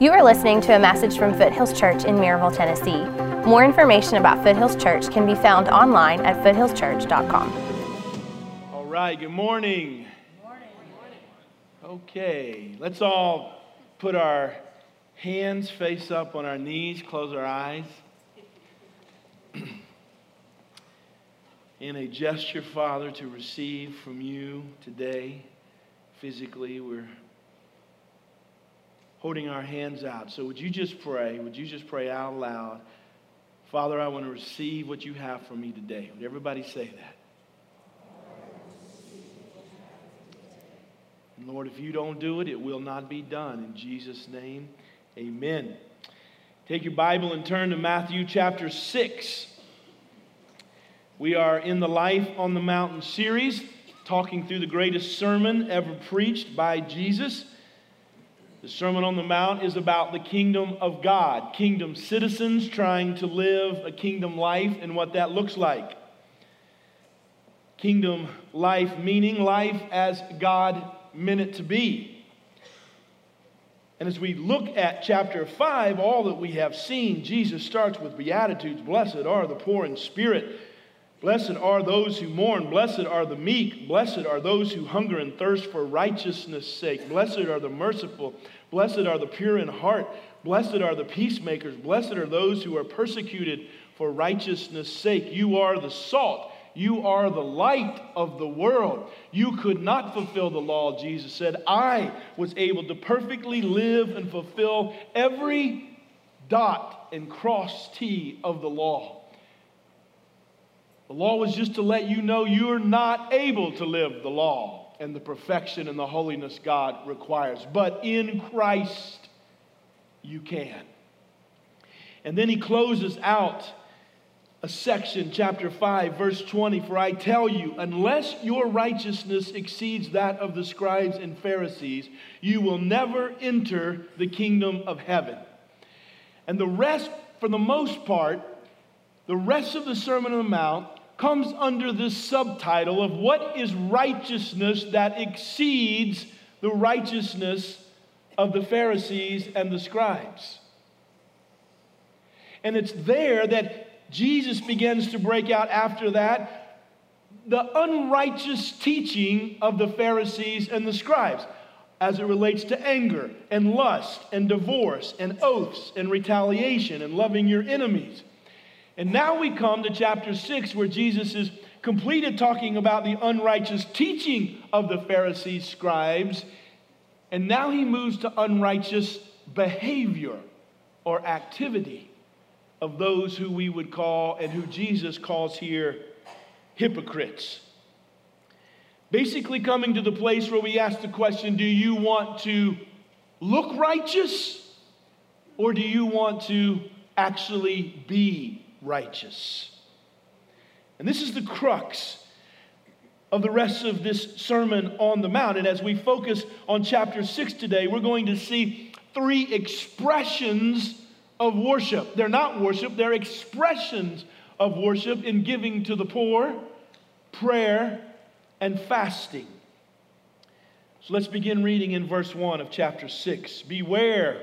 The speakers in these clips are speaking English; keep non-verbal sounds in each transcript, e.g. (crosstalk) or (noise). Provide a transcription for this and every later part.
You are listening to a message from Foothills Church in Maryville, Tennessee. More information about Foothills Church can be found online at foothillschurch.com. All right, good morning. Okay, let's all put our hands face up on our knees, close our eyes. (clears throat) In a gesture, Father, to receive from you today, physically, we're holding our hands out. So, would you just pray? Would you just pray out loud? Father, I want to receive what you have for me today. Would everybody say that? And Lord, if you don't do it, it will not be done. In Jesus' name, amen. Take your Bible and turn to Matthew chapter 6. We are in the Life on the Mountain series, talking through the greatest sermon ever preached by Jesus. The Sermon on the Mount is about the kingdom of God, kingdom citizens trying to live a kingdom life and what that looks like. Kingdom life meaning life as God meant it to be. And as we look at chapter 5, all that we have seen, Jesus starts with Beatitudes. Blessed are the poor in spirit. Blessed are those who mourn. Blessed are the meek. Blessed are those who hunger and thirst for righteousness' sake. Blessed are the merciful. Blessed are the pure in heart. Blessed are the peacemakers. Blessed are those who are persecuted for righteousness' sake. You are the salt. You are the light of the world. You could not fulfill the law, Jesus said. I was able to perfectly live and fulfill every dot and cross T of the law. The law was just to let you know you're not able to live the law and the perfection and the holiness God requires. But in Christ, you can. And then he closes out a section, chapter 5, verse 20 For I tell you, unless your righteousness exceeds that of the scribes and Pharisees, you will never enter the kingdom of heaven. And the rest, for the most part, the rest of the Sermon on the Mount comes under this subtitle of what is righteousness that exceeds the righteousness of the Pharisees and the scribes. And it's there that Jesus begins to break out after that the unrighteous teaching of the Pharisees and the scribes as it relates to anger and lust and divorce and oaths and retaliation and loving your enemies. And now we come to chapter 6, where Jesus is completed talking about the unrighteous teaching of the Pharisees, scribes, and now he moves to unrighteous behavior or activity of those who we would call, and who Jesus calls here, hypocrites. Basically, coming to the place where we ask the question do you want to look righteous or do you want to actually be righteous. And this is the crux of the rest of this Sermon on the Mount. And as we focus on chapter 6 today, we're going to see three expressions of worship. They're not worship, they're expressions of worship in giving to the poor, prayer, and fasting. So let's begin reading in verse 1 of chapter 6. Beware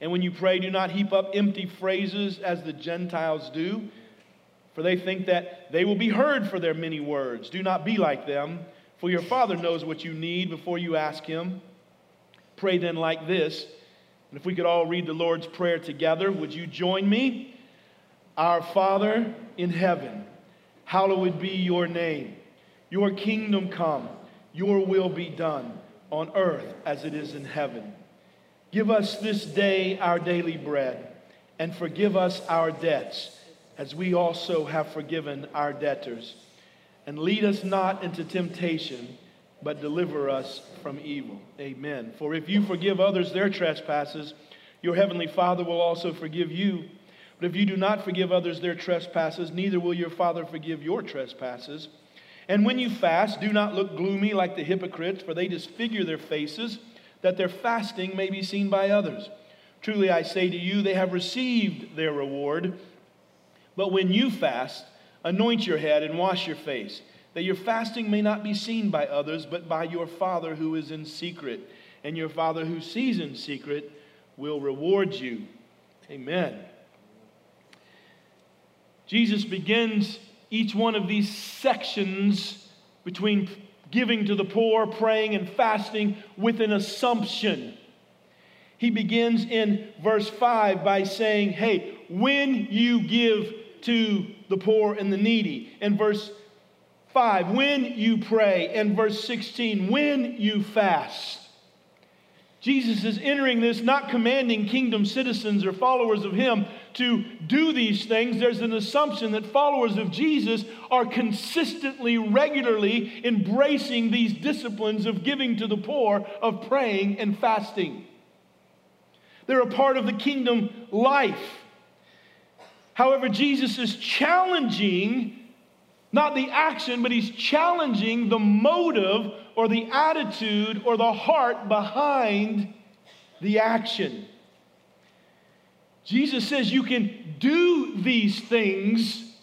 And when you pray, do not heap up empty phrases as the Gentiles do, for they think that they will be heard for their many words. Do not be like them, for your Father knows what you need before you ask Him. Pray then like this And if we could all read the Lord's Prayer together, would you join me? Our Father in heaven, hallowed be your name. Your kingdom come, your will be done on earth as it is in heaven. Give us this day our daily bread, and forgive us our debts, as we also have forgiven our debtors. And lead us not into temptation, but deliver us from evil. Amen. For if you forgive others their trespasses, your heavenly Father will also forgive you. But if you do not forgive others their trespasses, neither will your Father forgive your trespasses. And when you fast, do not look gloomy like the hypocrites, for they disfigure their faces, that their fasting may be seen by others. Truly I say to you, they have received their reward. But when you fast, anoint your head and wash your face, that your fasting may not be seen by others, but by your Father who is in secret. And your Father who sees in secret will reward you. Amen. Jesus begins each one of these sections between giving to the poor, praying, and fasting with an assumption. He begins in verse 5 by saying, Hey, when you give to the poor and the needy. In verse 5, when you pray. In verse 16, when you fast. Jesus is entering this not commanding kingdom citizens or followers of Him to do these things. There's an assumption that followers of Jesus are consistently, regularly embracing these disciplines of giving to the poor, of praying and fasting. They're a part of the kingdom life. However, Jesus is challenging not the action, but he's challenging the motive or the attitude or the heart behind the action. Jesus says you can do these things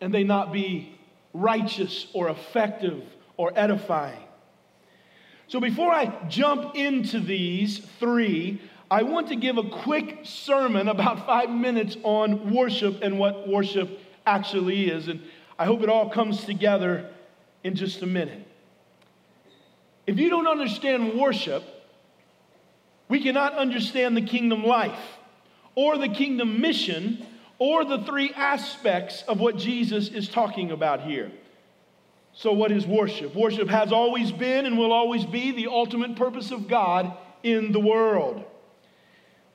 and they not be righteous or effective or edifying. So before I jump into these three, I want to give a quick sermon, about five minutes, on worship and what worship actually is. And I hope it all comes together in just a minute. If you don't understand worship, we cannot understand the kingdom life or the kingdom mission or the three aspects of what Jesus is talking about here. So, what is worship? Worship has always been and will always be the ultimate purpose of God in the world.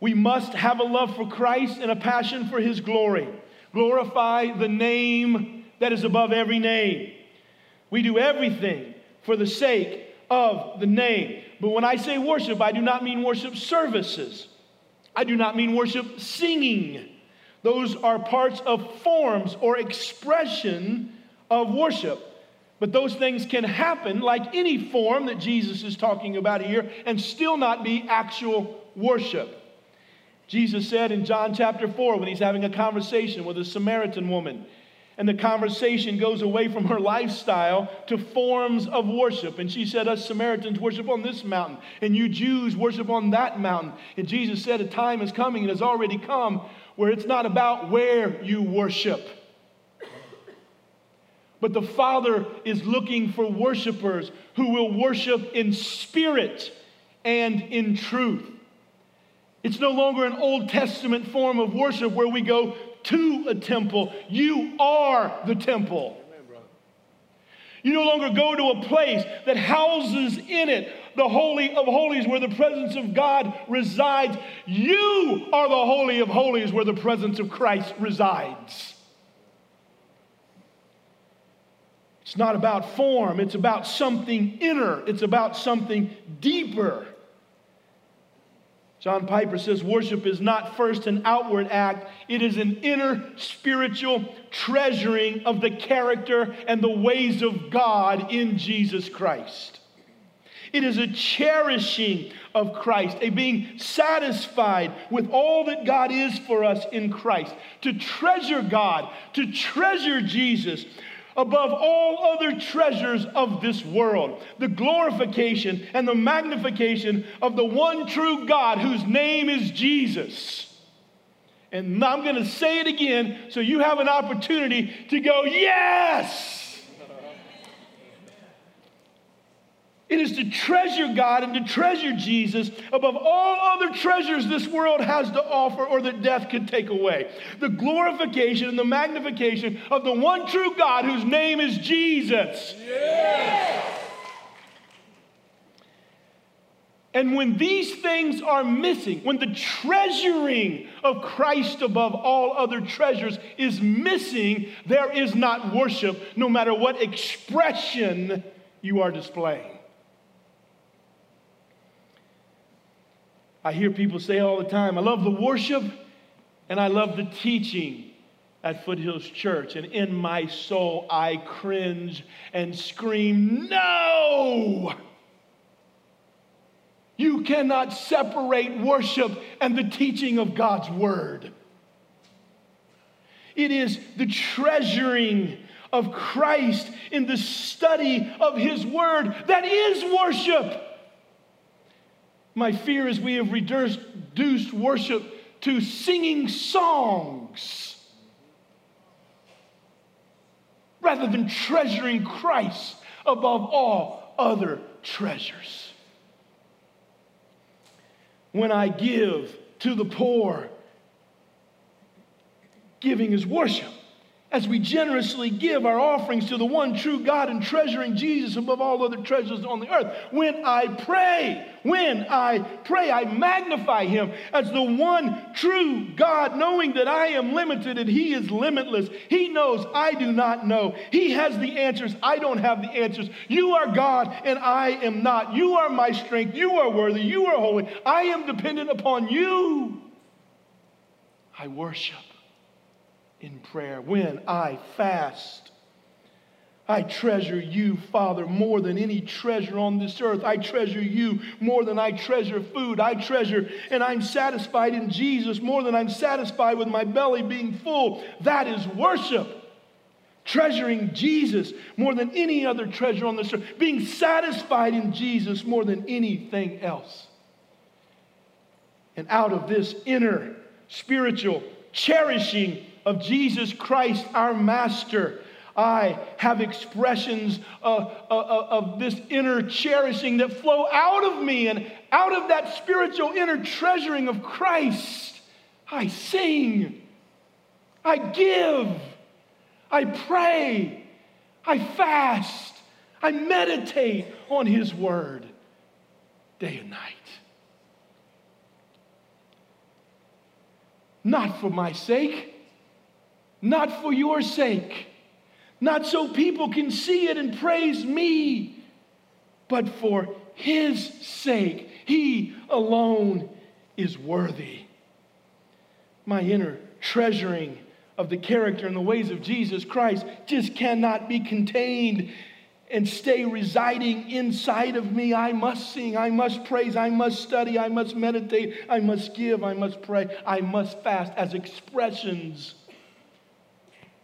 We must have a love for Christ and a passion for his glory. Glorify the name that is above every name. We do everything for the sake of the name. But when I say worship, I do not mean worship services. I do not mean worship singing. Those are parts of forms or expression of worship. But those things can happen like any form that Jesus is talking about here and still not be actual worship. Jesus said in John chapter 4, when he's having a conversation with a Samaritan woman, and the conversation goes away from her lifestyle to forms of worship. And she said, Us Samaritans worship on this mountain, and you Jews worship on that mountain. And Jesus said, A time is coming and has already come where it's not about where you worship. But the Father is looking for worshipers who will worship in spirit and in truth. It's no longer an Old Testament form of worship where we go to a temple. You are the temple. You no longer go to a place that houses in it the Holy of Holies where the presence of God resides. You are the Holy of Holies where the presence of Christ resides. It's not about form, it's about something inner, it's about something deeper. John Piper says worship is not first an outward act, it is an inner spiritual treasuring of the character and the ways of God in Jesus Christ. It is a cherishing of Christ, a being satisfied with all that God is for us in Christ, to treasure God, to treasure Jesus, above all other treasures of this world. The glorification and the magnification of the one true God whose name is Jesus. And I'm going to say it again so you have an opportunity to go, yes! It is to treasure God and to treasure Jesus above all other treasures this world has to offer or that death could take away. The glorification and the magnification of the one true God whose name is Jesus. And when these things are missing, when the treasuring of Christ above all other treasures is missing, there is not worship, no matter what expression you are displaying. I hear people say all the time, I love the worship and I love the teaching at Foothills Church. And in my soul, I cringe and scream, No! You cannot separate worship and the teaching of God's word. It is the treasuring of Christ in the study of his word that is worship. My fear is we have reduced worship to singing songs rather than treasuring Christ above all other treasures when I give to the poor. Giving is worship. As we generously give our offerings to the one true God and treasuring Jesus above all other treasures on the earth. When I pray, when I pray, I magnify him as the one true God, knowing that I am limited and he is limitless. He knows I do not know. He has the answers. I don't have the answers. You are God and I am not. You are my strength. You are worthy. You are holy. I am dependent upon you. I worship in prayer. When I fast, I treasure you, Father, more than any treasure on this earth. I treasure you more than I treasure food. I treasure and I'm satisfied in Jesus more than I'm satisfied with my belly being full. That is worship. Treasuring Jesus more than any other treasure on this earth. Being satisfied in Jesus more than anything else. And out of this inner spiritual cherishing of Jesus Christ, our Master, I have expressions of, of, of, this inner cherishing that flow out of me and out of that spiritual inner treasuring of Christ. I sing, I give, I pray, I fast, I meditate on His Word day and night. Not for my sake, not for your sake not so people can see it and praise me, but for his sake. He alone is worthy. My inner treasuring of the character and the ways of Jesus Christ just cannot be contained and stay residing inside of me. I must sing, I must praise, I must study, I must meditate, I must give, I must pray, I must fast as expressions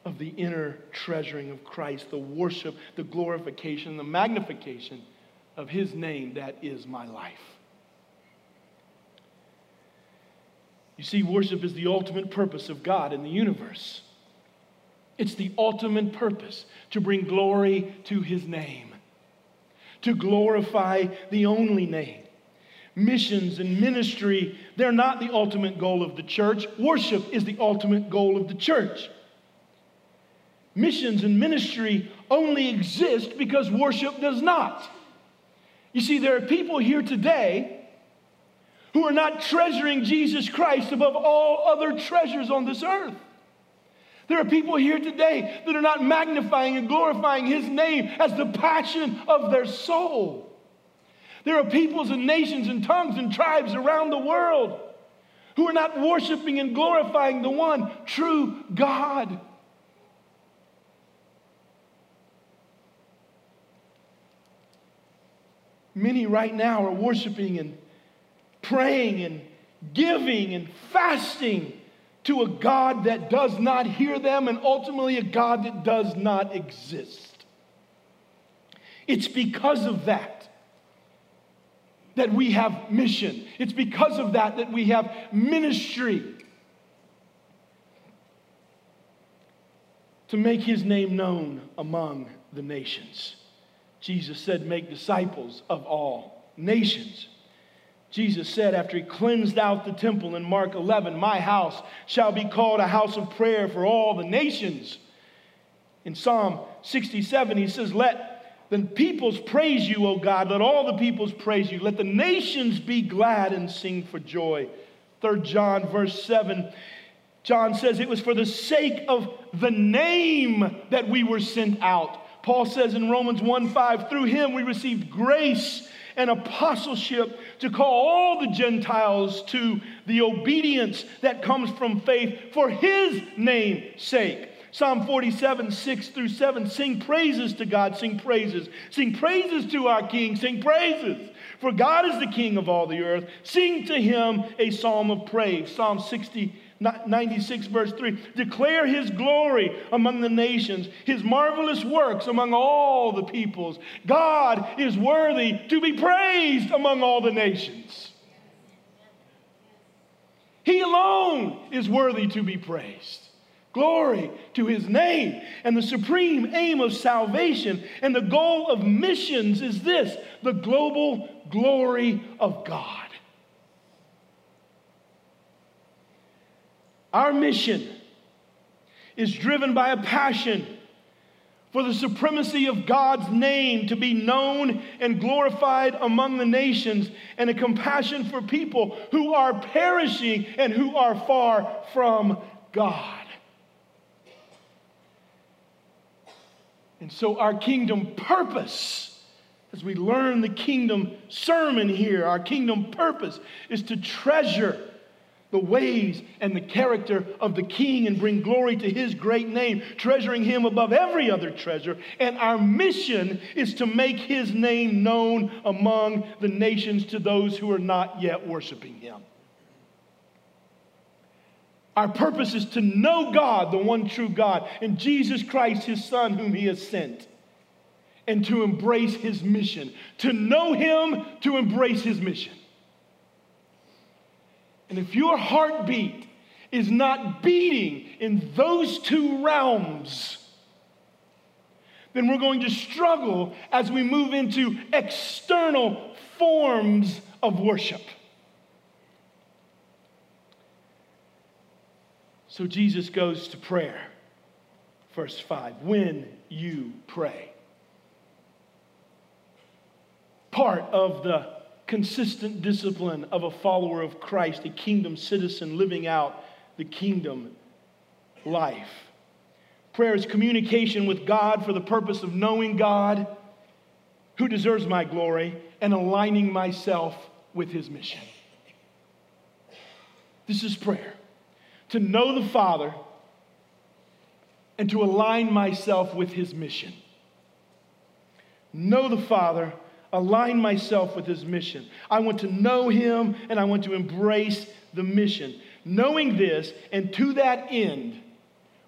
of the inner treasuring of Christ, the worship, the glorification, the magnification of His name that is my life. You see, worship is the ultimate purpose of God in the universe. It's the ultimate purpose to bring glory to His name, to glorify the only name. Missions and ministry, they're not the ultimate goal of the church. Worship is the ultimate goal of the church missions and ministry only exist because worship does not. You see, there are people here today who are not treasuring Jesus Christ above all other treasures on this earth. There are people here today that are not magnifying and glorifying His name as the passion of their soul. There are peoples and nations and tongues and tribes around the world who are not worshiping and glorifying the one true God. Many right now are worshiping and praying and giving and fasting to a God that does not hear them and ultimately a God that does not exist. It's because of that that we have mission. It's because of that that we have ministry. To make his name known among the nations. Jesus said, Make disciples of all nations. Jesus said after he cleansed out the temple in Mark 11, My house shall be called a house of prayer for all the nations. In Psalm 67, he says, Let the peoples praise you, O God. Let all the peoples praise you. Let the nations be glad and sing for joy. 3 John, verse 7. John says it was for the sake of the name that we were sent out. Paul says in Romans 1 5, through him we received grace and apostleship to call all the Gentiles to the obedience that comes from faith for his name's sake. Psalm 47, 6 through 7. Sing praises to God, sing praises. Sing praises to our King, sing praises. For God is the King of all the earth. Sing to him a psalm of praise. Psalm 60, 96, verse 3. Declare his glory among the nations, his marvelous works among all the peoples. God is worthy to be praised among all the nations. He alone is worthy to be praised. Glory to his name. And the supreme aim of salvation and the goal of missions is this the global glory of God. Our mission is driven by a passion for the supremacy of God's name to be known and glorified among the nations, and a compassion for people who are perishing and who are far from God. And so, our kingdom purpose, as we learn the kingdom sermon here, our kingdom purpose is to treasure the ways and the character of the king and bring glory to his great name, treasuring him above every other treasure. And our mission is to make his name known among the nations to those who are not yet worshiping him. Our purpose is to know God, the one true God, and Jesus Christ, his Son, whom he has sent, and to embrace his mission. To know him, to embrace his mission. And if your heartbeat is not beating in those two realms, then we're going to struggle as we move into external forms of worship. So Jesus goes to prayer. Verse 5 When you pray. Part of the consistent discipline of a follower of Christ, a kingdom citizen living out the kingdom life. Prayer is communication with God for the purpose of knowing God, who deserves my glory, and aligning myself with his mission. This is prayer to know the Father and to align myself with his mission. Know the Father, align myself with his mission. I want to know him and I want to embrace the mission. Knowing this, and to that end,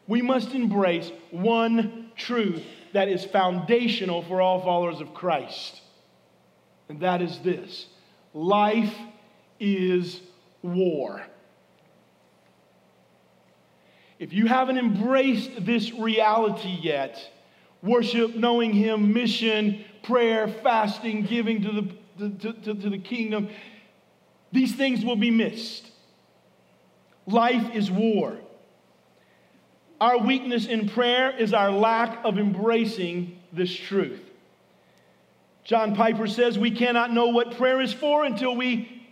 we must embrace one truth that is foundational for all followers of Christ. And that is this life is war. If you haven't embraced this reality yet, worship, knowing Him, mission, prayer, fasting, giving to the, to, to, to the kingdom, these things will be missed. Life is war. Our weakness in prayer is our lack of embracing this truth. John Piper says we cannot know what prayer is for until we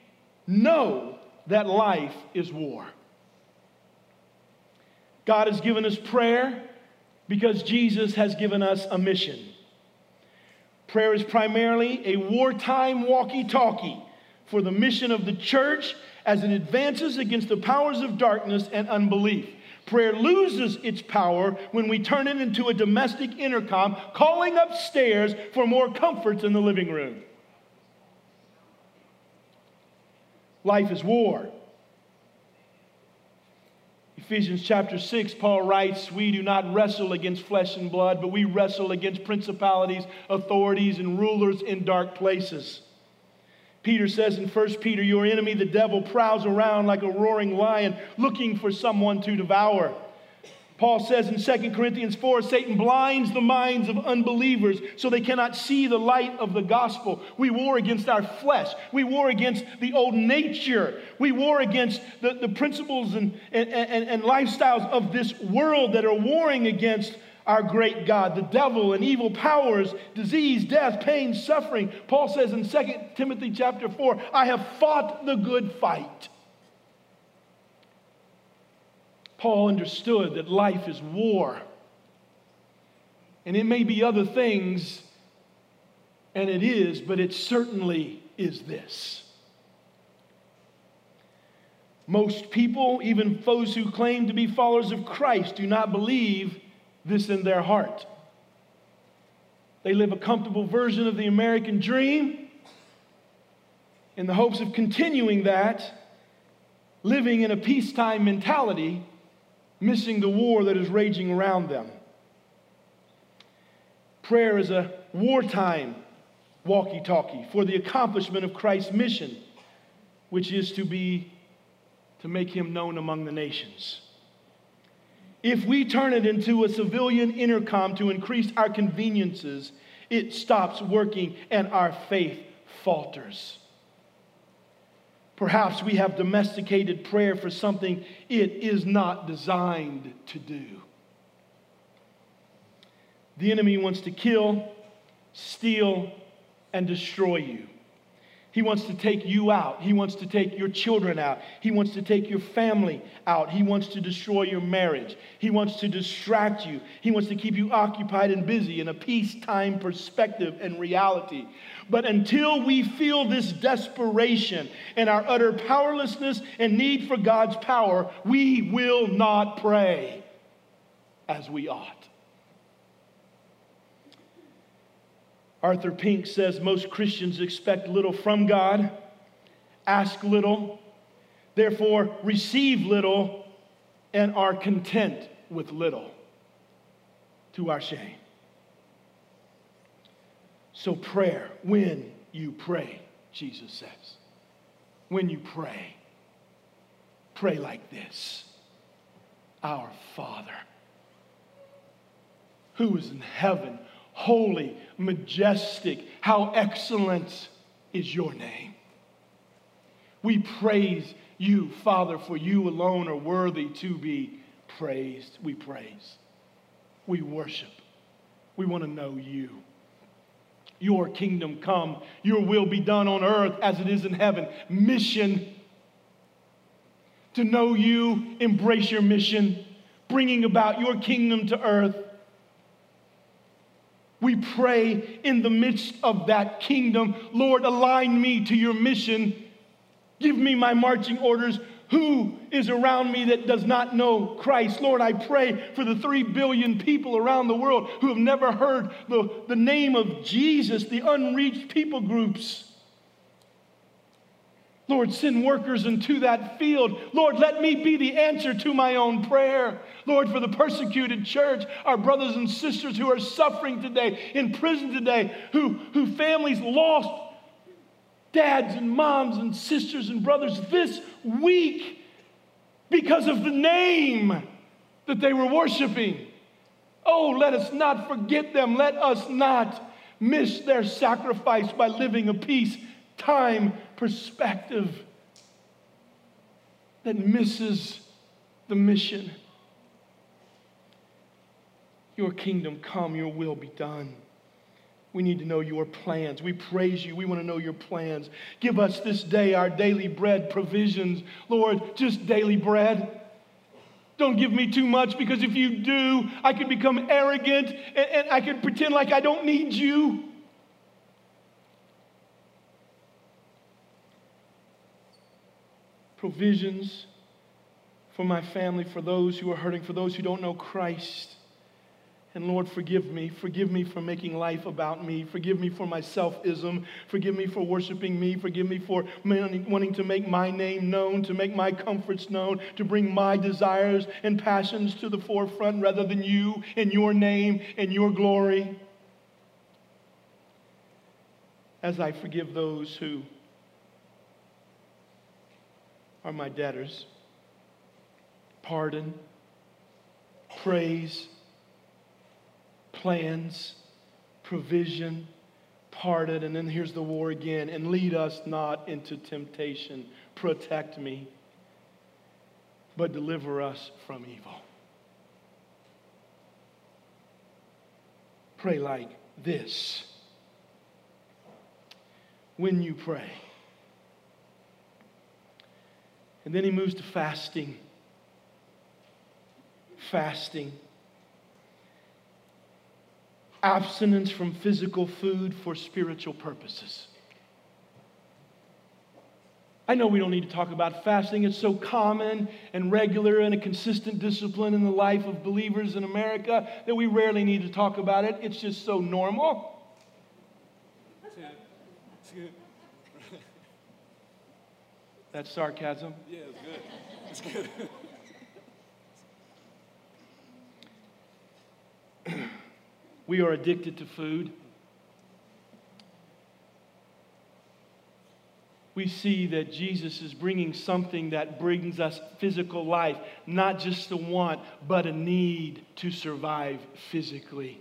know that life is war. God has given us prayer because Jesus has given us a mission. Prayer is primarily a wartime walkie talkie for the mission of the church as it advances against the powers of darkness and unbelief. Prayer loses its power when we turn it into a domestic intercom, calling upstairs for more comforts in the living room. Life is war. Ephesians chapter 6, Paul writes, We do not wrestle against flesh and blood, but we wrestle against principalities, authorities, and rulers in dark places. Peter says in 1 Peter, Your enemy, the devil, prowls around like a roaring lion looking for someone to devour. Paul says in 2 Corinthians 4 Satan blinds the minds of unbelievers so they cannot see the light of the gospel. We war against our flesh, we war against the old nature, we war against the, the principles and, and, and, and lifestyles of this world that are warring against our great God, the devil and evil powers, disease, death, pain, suffering. Paul says in 2 Timothy chapter 4, I have fought the good fight. Paul understood that life is war. And it may be other things, and it is, but it certainly is this. Most people, even those who claim to be followers of Christ, do not believe this in their heart. They live a comfortable version of the American dream in the hopes of continuing that, living in a peacetime mentality missing the war that is raging around them. Prayer is a wartime walkie talkie for the accomplishment of Christ's mission, which is to be to make him known among the nations. If we turn it into a civilian intercom to increase our conveniences, it stops working and our faith falters. Perhaps we have domesticated prayer for something it is not designed to do. The enemy wants to kill, steal, and destroy you. He wants to take you out. He wants to take your children out. He wants to take your family out. He wants to destroy your marriage. He wants to distract you. He wants to keep you occupied and busy in a peacetime perspective and reality. But until we feel this desperation and our utter powerlessness and need for God's power, we will not pray as we ought. Arthur Pink says most Christians expect little from God, ask little, therefore receive little, and are content with little. To our shame. So, prayer, when you pray, Jesus says, when you pray, pray like this. Our Father, who is in heaven, holy, majestic, how excellent is your name. We praise you, Father, for you alone are worthy to be praised. We praise. We worship. We want to know you. Your kingdom come, your will be done on earth as it is in heaven. Mission to know you, embrace your mission, bringing about your kingdom to earth. We pray in the midst of that kingdom, Lord, align me to your mission. Give me my marching orders who is around me that does not know Christ. Lord, I pray for the three billion people around the world who have never heard the, the name of Jesus, the unreached people groups. Lord, send workers into that field. Lord, let me be the answer to my own prayer. Lord, for the persecuted church, our brothers and sisters who are suffering today, in prison today, who, who families lost dads and moms and sisters and brothers this week because of the name that they were worshiping. Oh, let us not forget them. Let us not miss their sacrifice by living a peace time perspective that misses the mission. Your kingdom come, your will be done. We need to know your plans. We praise you. We want to know your plans. Give us this day our daily bread provisions. Lord, just daily bread. Don't give me too much because if you do, I could become arrogant and, and I could pretend like I don't need you. Provisions for my family, for those who are hurting, for those who don't know Christ. And Lord, forgive me. Forgive me for making life about me. Forgive me for my selfism. Forgive me for worshiping me. Forgive me for wanting to make my name known, to make my comforts known, to bring my desires and passions to the forefront rather than you and your name and your glory. As I forgive those who are my debtors, pardon praise, plans, provision, pardon, and then here's the war again. And lead us not into temptation. Protect me, but deliver us from evil. Pray like this when you pray. And then he moves to fasting. Fasting. Abstinence from physical food for spiritual purposes. I know we don't need to talk about fasting. It's so common and regular and a consistent discipline in the life of believers in America that we rarely need to talk about it. It's just so normal. That's sarcasm. Yeah, it's good. It's good. we are addicted to food. We see that Jesus is bringing something that brings us physical life, not just a want, but a need to survive physically.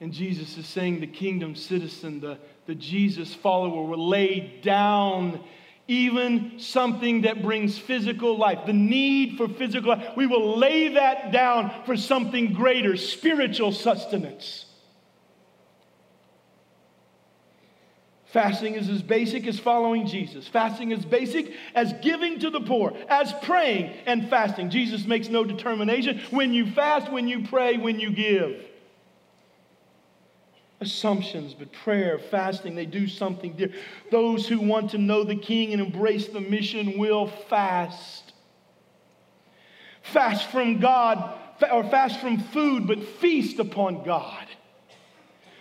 And Jesus is saying the kingdom citizen, the, the Jesus follower, will lay down even something that brings physical life, the need for physical life. We will lay that down for something greater, spiritual sustenance. Fasting is as basic as following Jesus. Fasting is basic as giving to the poor, as praying and fasting. Jesus makes no determination when you fast, when you pray, when you give assumptions, but prayer, fasting, they do something different. Those who want to know the King and embrace the mission will fast. Fast from God, or fast from food, but feast upon God.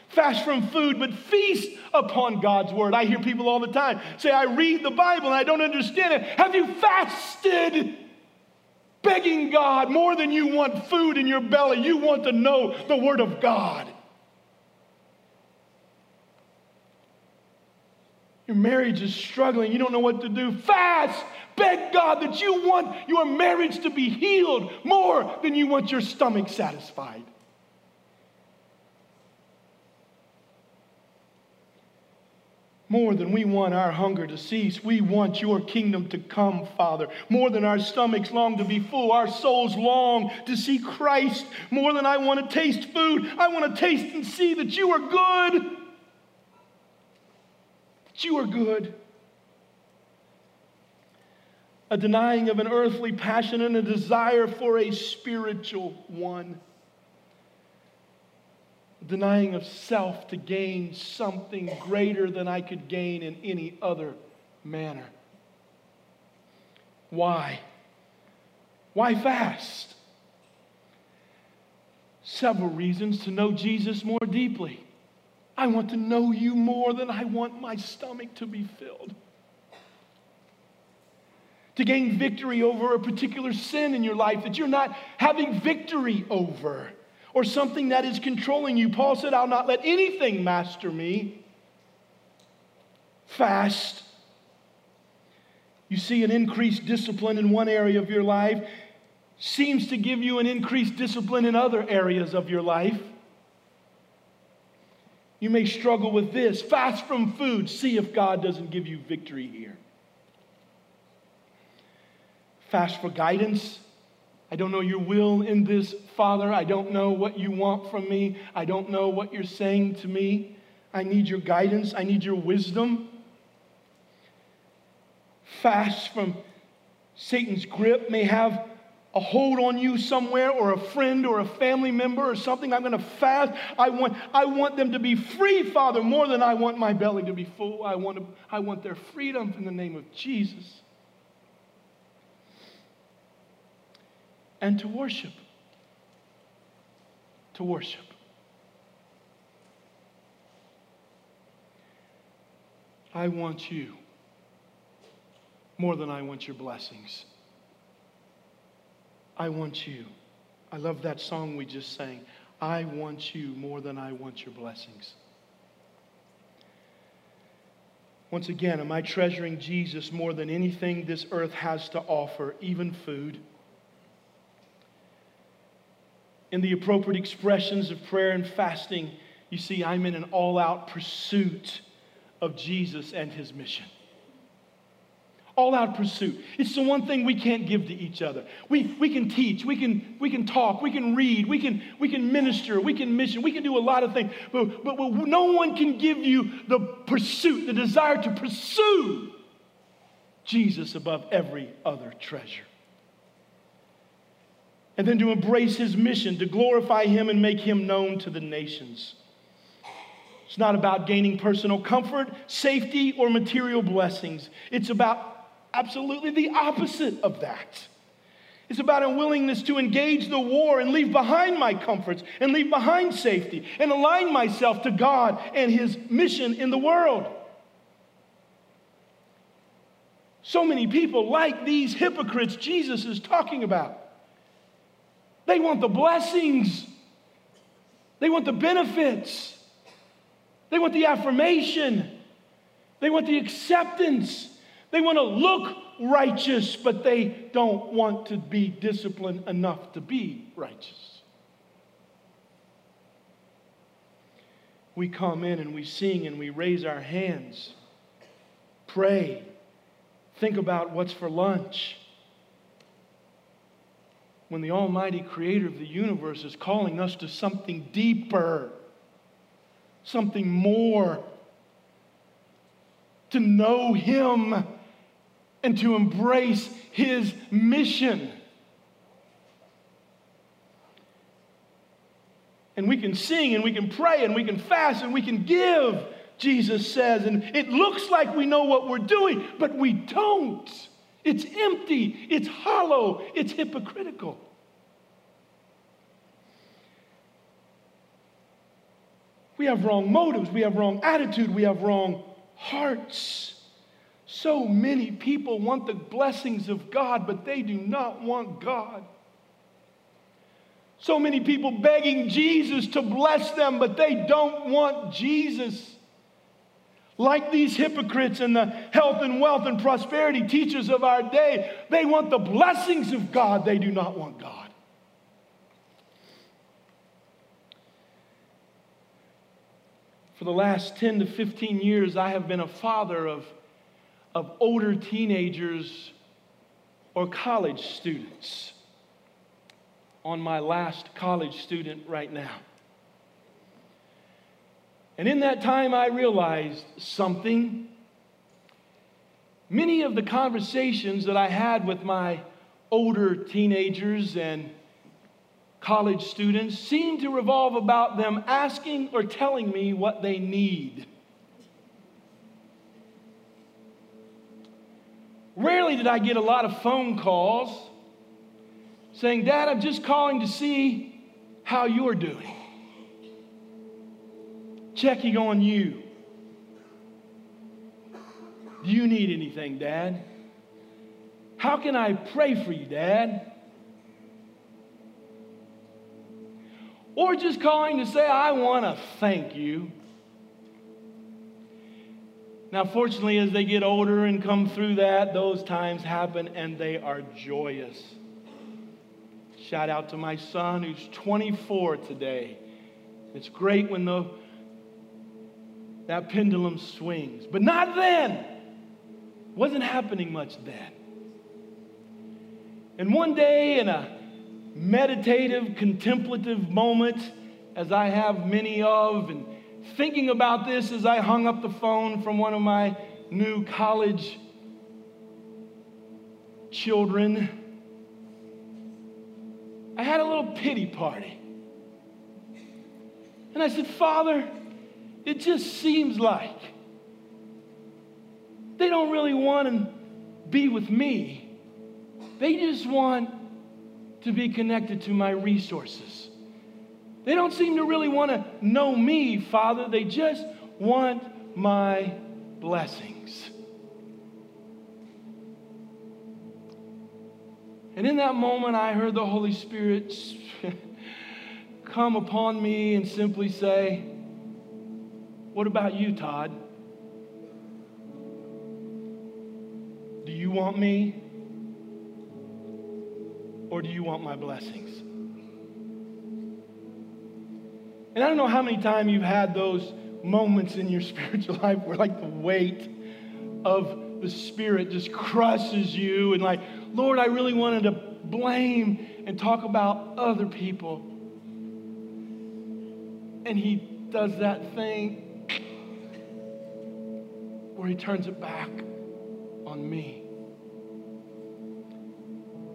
Fast from food, but feast upon God's word. I hear people all the time say, I read the Bible and I don't understand it. Have you fasted? Begging God more than you want food in your belly. You want to know the word of God. Your marriage is struggling. You don't know what to do. Fast. Beg God that you want your marriage to be healed more than you want your stomach satisfied. More than we want our hunger to cease, we want your kingdom to come, Father. More than our stomachs long to be full, our souls long to see Christ. More than I want to taste food, I want to taste and see that you are good you are good. A denying of an earthly passion and a desire for a spiritual one. Denying of self to gain something greater than I could gain in any other manner. Why? Why fast? Several reasons to know Jesus more deeply. I want to know you more than I want my stomach to be filled. To gain victory over a particular sin in your life that you're not having victory over or something that is controlling you. Paul said, I'll not let anything master me. Fast. You see an increased discipline in one area of your life seems to give you an increased discipline in other areas of your life. You may struggle with this. Fast from food. See if God doesn't give you victory here. Fast for guidance. I don't know your will in this, Father. I don't know what you want from me. I don't know what you're saying to me. I need your guidance. I need your wisdom. Fast from Satan's grip may have a hold on you somewhere or a friend or a family member or something. I'm going to fast. I want, I want them to be free, Father, more than I want my belly to be full. I want, to, I want their freedom in the name of Jesus. And to worship. To worship. I want you more than I want your blessings. I want you. I love that song we just sang. I want you more than I want your blessings. Once again, am I treasuring Jesus more than anything this earth has to offer, even food? in the appropriate expressions of prayer and fasting, you see, I'm in an all out pursuit of Jesus and his mission. All out pursuit. It's the one thing we can't give to each other. We, we can teach, we can, we can talk, we can read, we can, we can minister, we can mission, we can do a lot of things, but, but, but no one can give you the pursuit, the desire to pursue Jesus above every other treasure. And then to embrace his mission, to glorify him and make him known to the nations. It's not about gaining personal comfort, safety, or material blessings. It's about absolutely the opposite of that. It's about a willingness to engage the war and leave behind my comforts and leave behind safety and align myself to God and His mission in the world. So many people, like these hypocrites Jesus is talking about, they want the blessings, they want the benefits. They want the affirmation. They want the acceptance. They want to look righteous, but they don't want to be disciplined enough to be righteous. We come in and we sing and we raise our hands, pray, think about what's for lunch. When the Almighty Creator of the universe is calling us to something deeper something more, to know Him and to embrace His mission. And we can sing and we can pray and we can fast and we can give, Jesus says. And it looks like we know what we're doing, but we don't. It's empty, it's hollow, it's hypocritical. We have wrong motives, we have wrong attitude, we have wrong hearts. So many people want the blessings of God, but they do not want God. So many people begging Jesus to bless them, but they don't want Jesus. Like these hypocrites and the health and wealth and prosperity teachers of our day, they want the blessings of God, they do not want God. For the last 10 to 15 years, I have been a father of, of older teenagers or college students. On my last college student right now. And in that time, I realized something. Many of the conversations that I had with my older teenagers and college students seemed to revolve about them asking or telling me what they need. Rarely did I get a lot of phone calls saying, Dad, I'm just calling to see how you're doing. Checking on you. Do you need anything, Dad? How can I pray for you, Dad? or just calling to say, I want to thank you. Now, fortunately, as they get older and come through that, those times happen and they are joyous. Shout out to my son who's 24 today. It's great when the, that pendulum swings, but not then. Wasn't happening much then. And one day in a meditative, contemplative moment, as I have many of, and thinking about this as I hung up the phone from one of my new college children, I had a little pity party. And I said, Father, it just seems like they don't really want to be with me. They just want to be connected to my resources. They don't seem to really want to know me, Father. They just want my blessings. And in that moment, I heard the Holy Spirit (laughs) come upon me and simply say, What about you, Todd? Do you want me? or do you want my blessings? And I don't know how many times you've had those moments in your (laughs) spiritual life where, like, the weight of the Spirit just crushes you, and, like, Lord, I really wanted to blame and talk about other people. And He does that thing where He turns it back on me.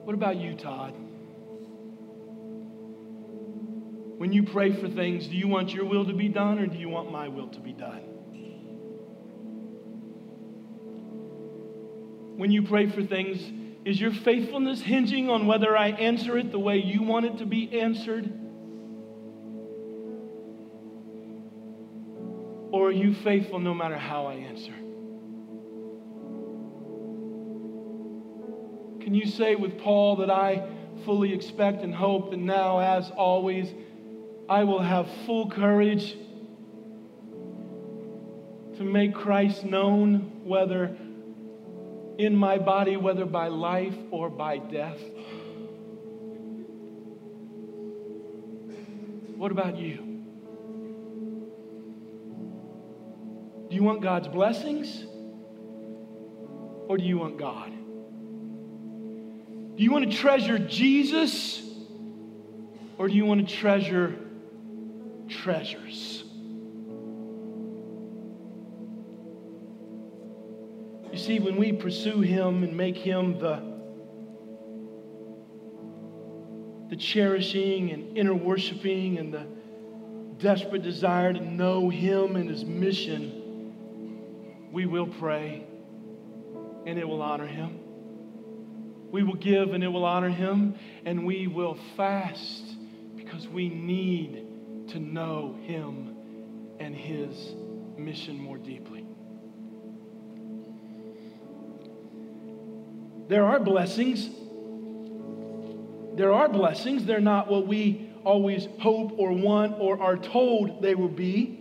What about you, Todd? When you pray for things, do you want your will to be done or do you want my will to be done? When you pray for things, is your faithfulness hinging on whether I answer it the way you want it to be answered? Or are you faithful no matter how I answer? Can you say with Paul that I fully expect and hope that now, as always, I will have full courage to make Christ known, whether in my body, whether by life or by death? What about you? Do you want God's blessings or do you want God? Do you want to treasure Jesus or do you want to treasure treasures? You see, when we pursue Him and make Him the, the cherishing and inner worshiping and the desperate desire to know Him and His mission, we will pray and it will honor Him. We will give and it will honor Him. And we will fast because we need to know Him and His mission more deeply. There are blessings. There are blessings. They're not what we always hope or want or are told they will be.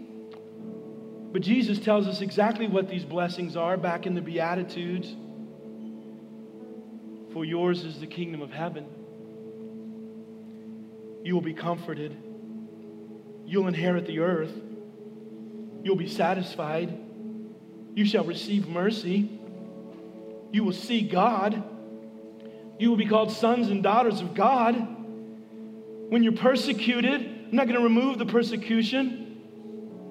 But Jesus tells us exactly what these blessings are back in the Beatitudes. For yours is the kingdom of heaven. You will be comforted. You'll inherit the earth. You'll be satisfied. You shall receive mercy. You will see God. You will be called sons and daughters of God. When you're persecuted, I'm not going to remove the persecution,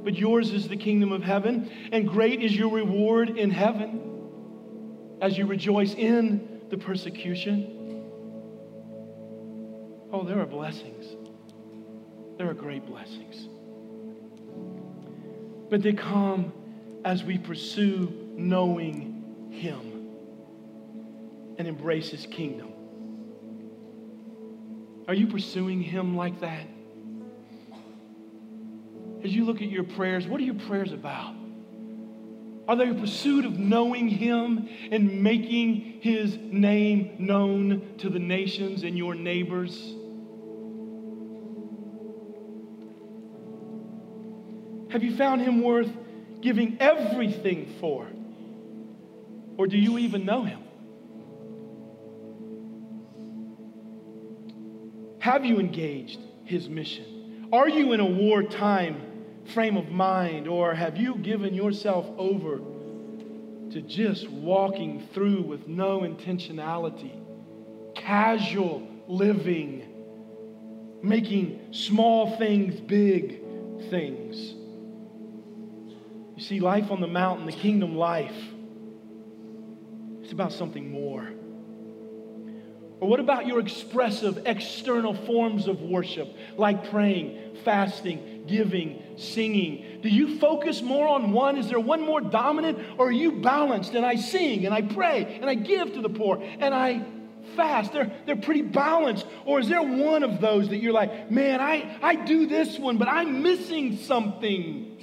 but yours is the kingdom of heaven, and great is your reward in heaven as you rejoice in the persecution. Oh, there are blessings. There are great blessings. But they come as we pursue knowing Him and embrace his kingdom. Are you pursuing him like that? As you look at your prayers, what are your prayers about? Are they a pursuit of knowing him and making his name known to the nations and your neighbors? Have you found him worth giving everything for? Or do you even know him? Have you engaged his mission? Are you in a wartime frame of mind, or have you given yourself over to just walking through with no intentionality, casual living, making small things big things? You see, life on the mountain, the kingdom life, it's about something more. Or what about your expressive external forms of worship, like praying, fasting, giving, singing? Do you focus more on one? Is there one more dominant? Or are you balanced and I sing and I pray and I give to the poor and I fast? They're, they're pretty balanced. Or is there one of those that you're like, man, I, I do this one, but I'm missing something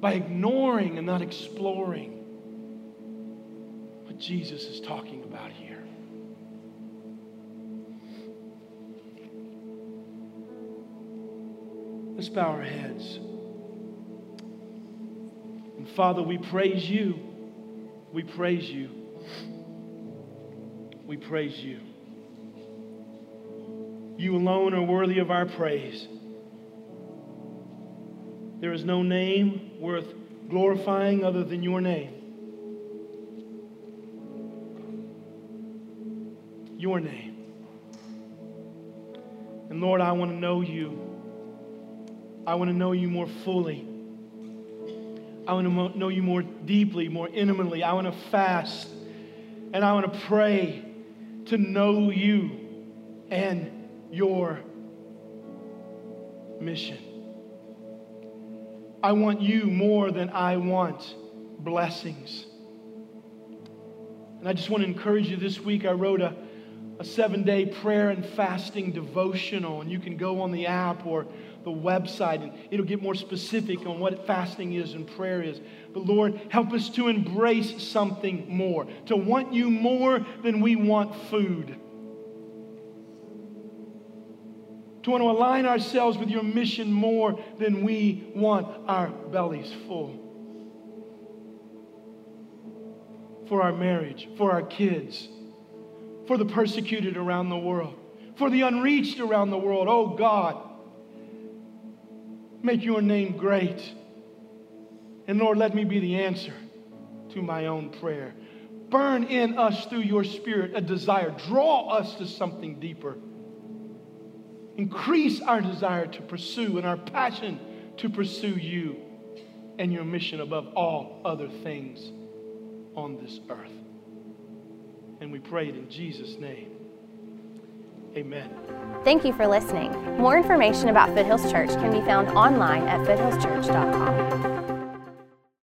by ignoring and not exploring what Jesus is talking about here? Let's bow our heads. And Father, we praise you. We praise you. We praise you. You alone are worthy of our praise. There is no name worth glorifying other than your name. Your name. And Lord, I want to know you. I want to know you more fully. I want to know you more deeply, more intimately. I want to fast and I want to pray to know you and your mission. I want you more than I want blessings. And I just want to encourage you this week. I wrote a, a seven day prayer and fasting devotional, and you can go on the app or the website and it'll get more specific on what fasting is and prayer is. But Lord, help us to embrace something more, to want you more than we want food. To want to align ourselves with your mission more than we want our bellies full. For our marriage, for our kids, for the persecuted around the world, for the unreached around the world. Oh God, make your name great. And Lord, let me be the answer to my own prayer. Burn in us through your spirit a desire. Draw us to something deeper. Increase our desire to pursue and our passion to pursue you and your mission above all other things on this earth. And we pray it in Jesus' name. Amen. Thank you for listening. More information about Foothills Church can be found online at foothillschurch.com.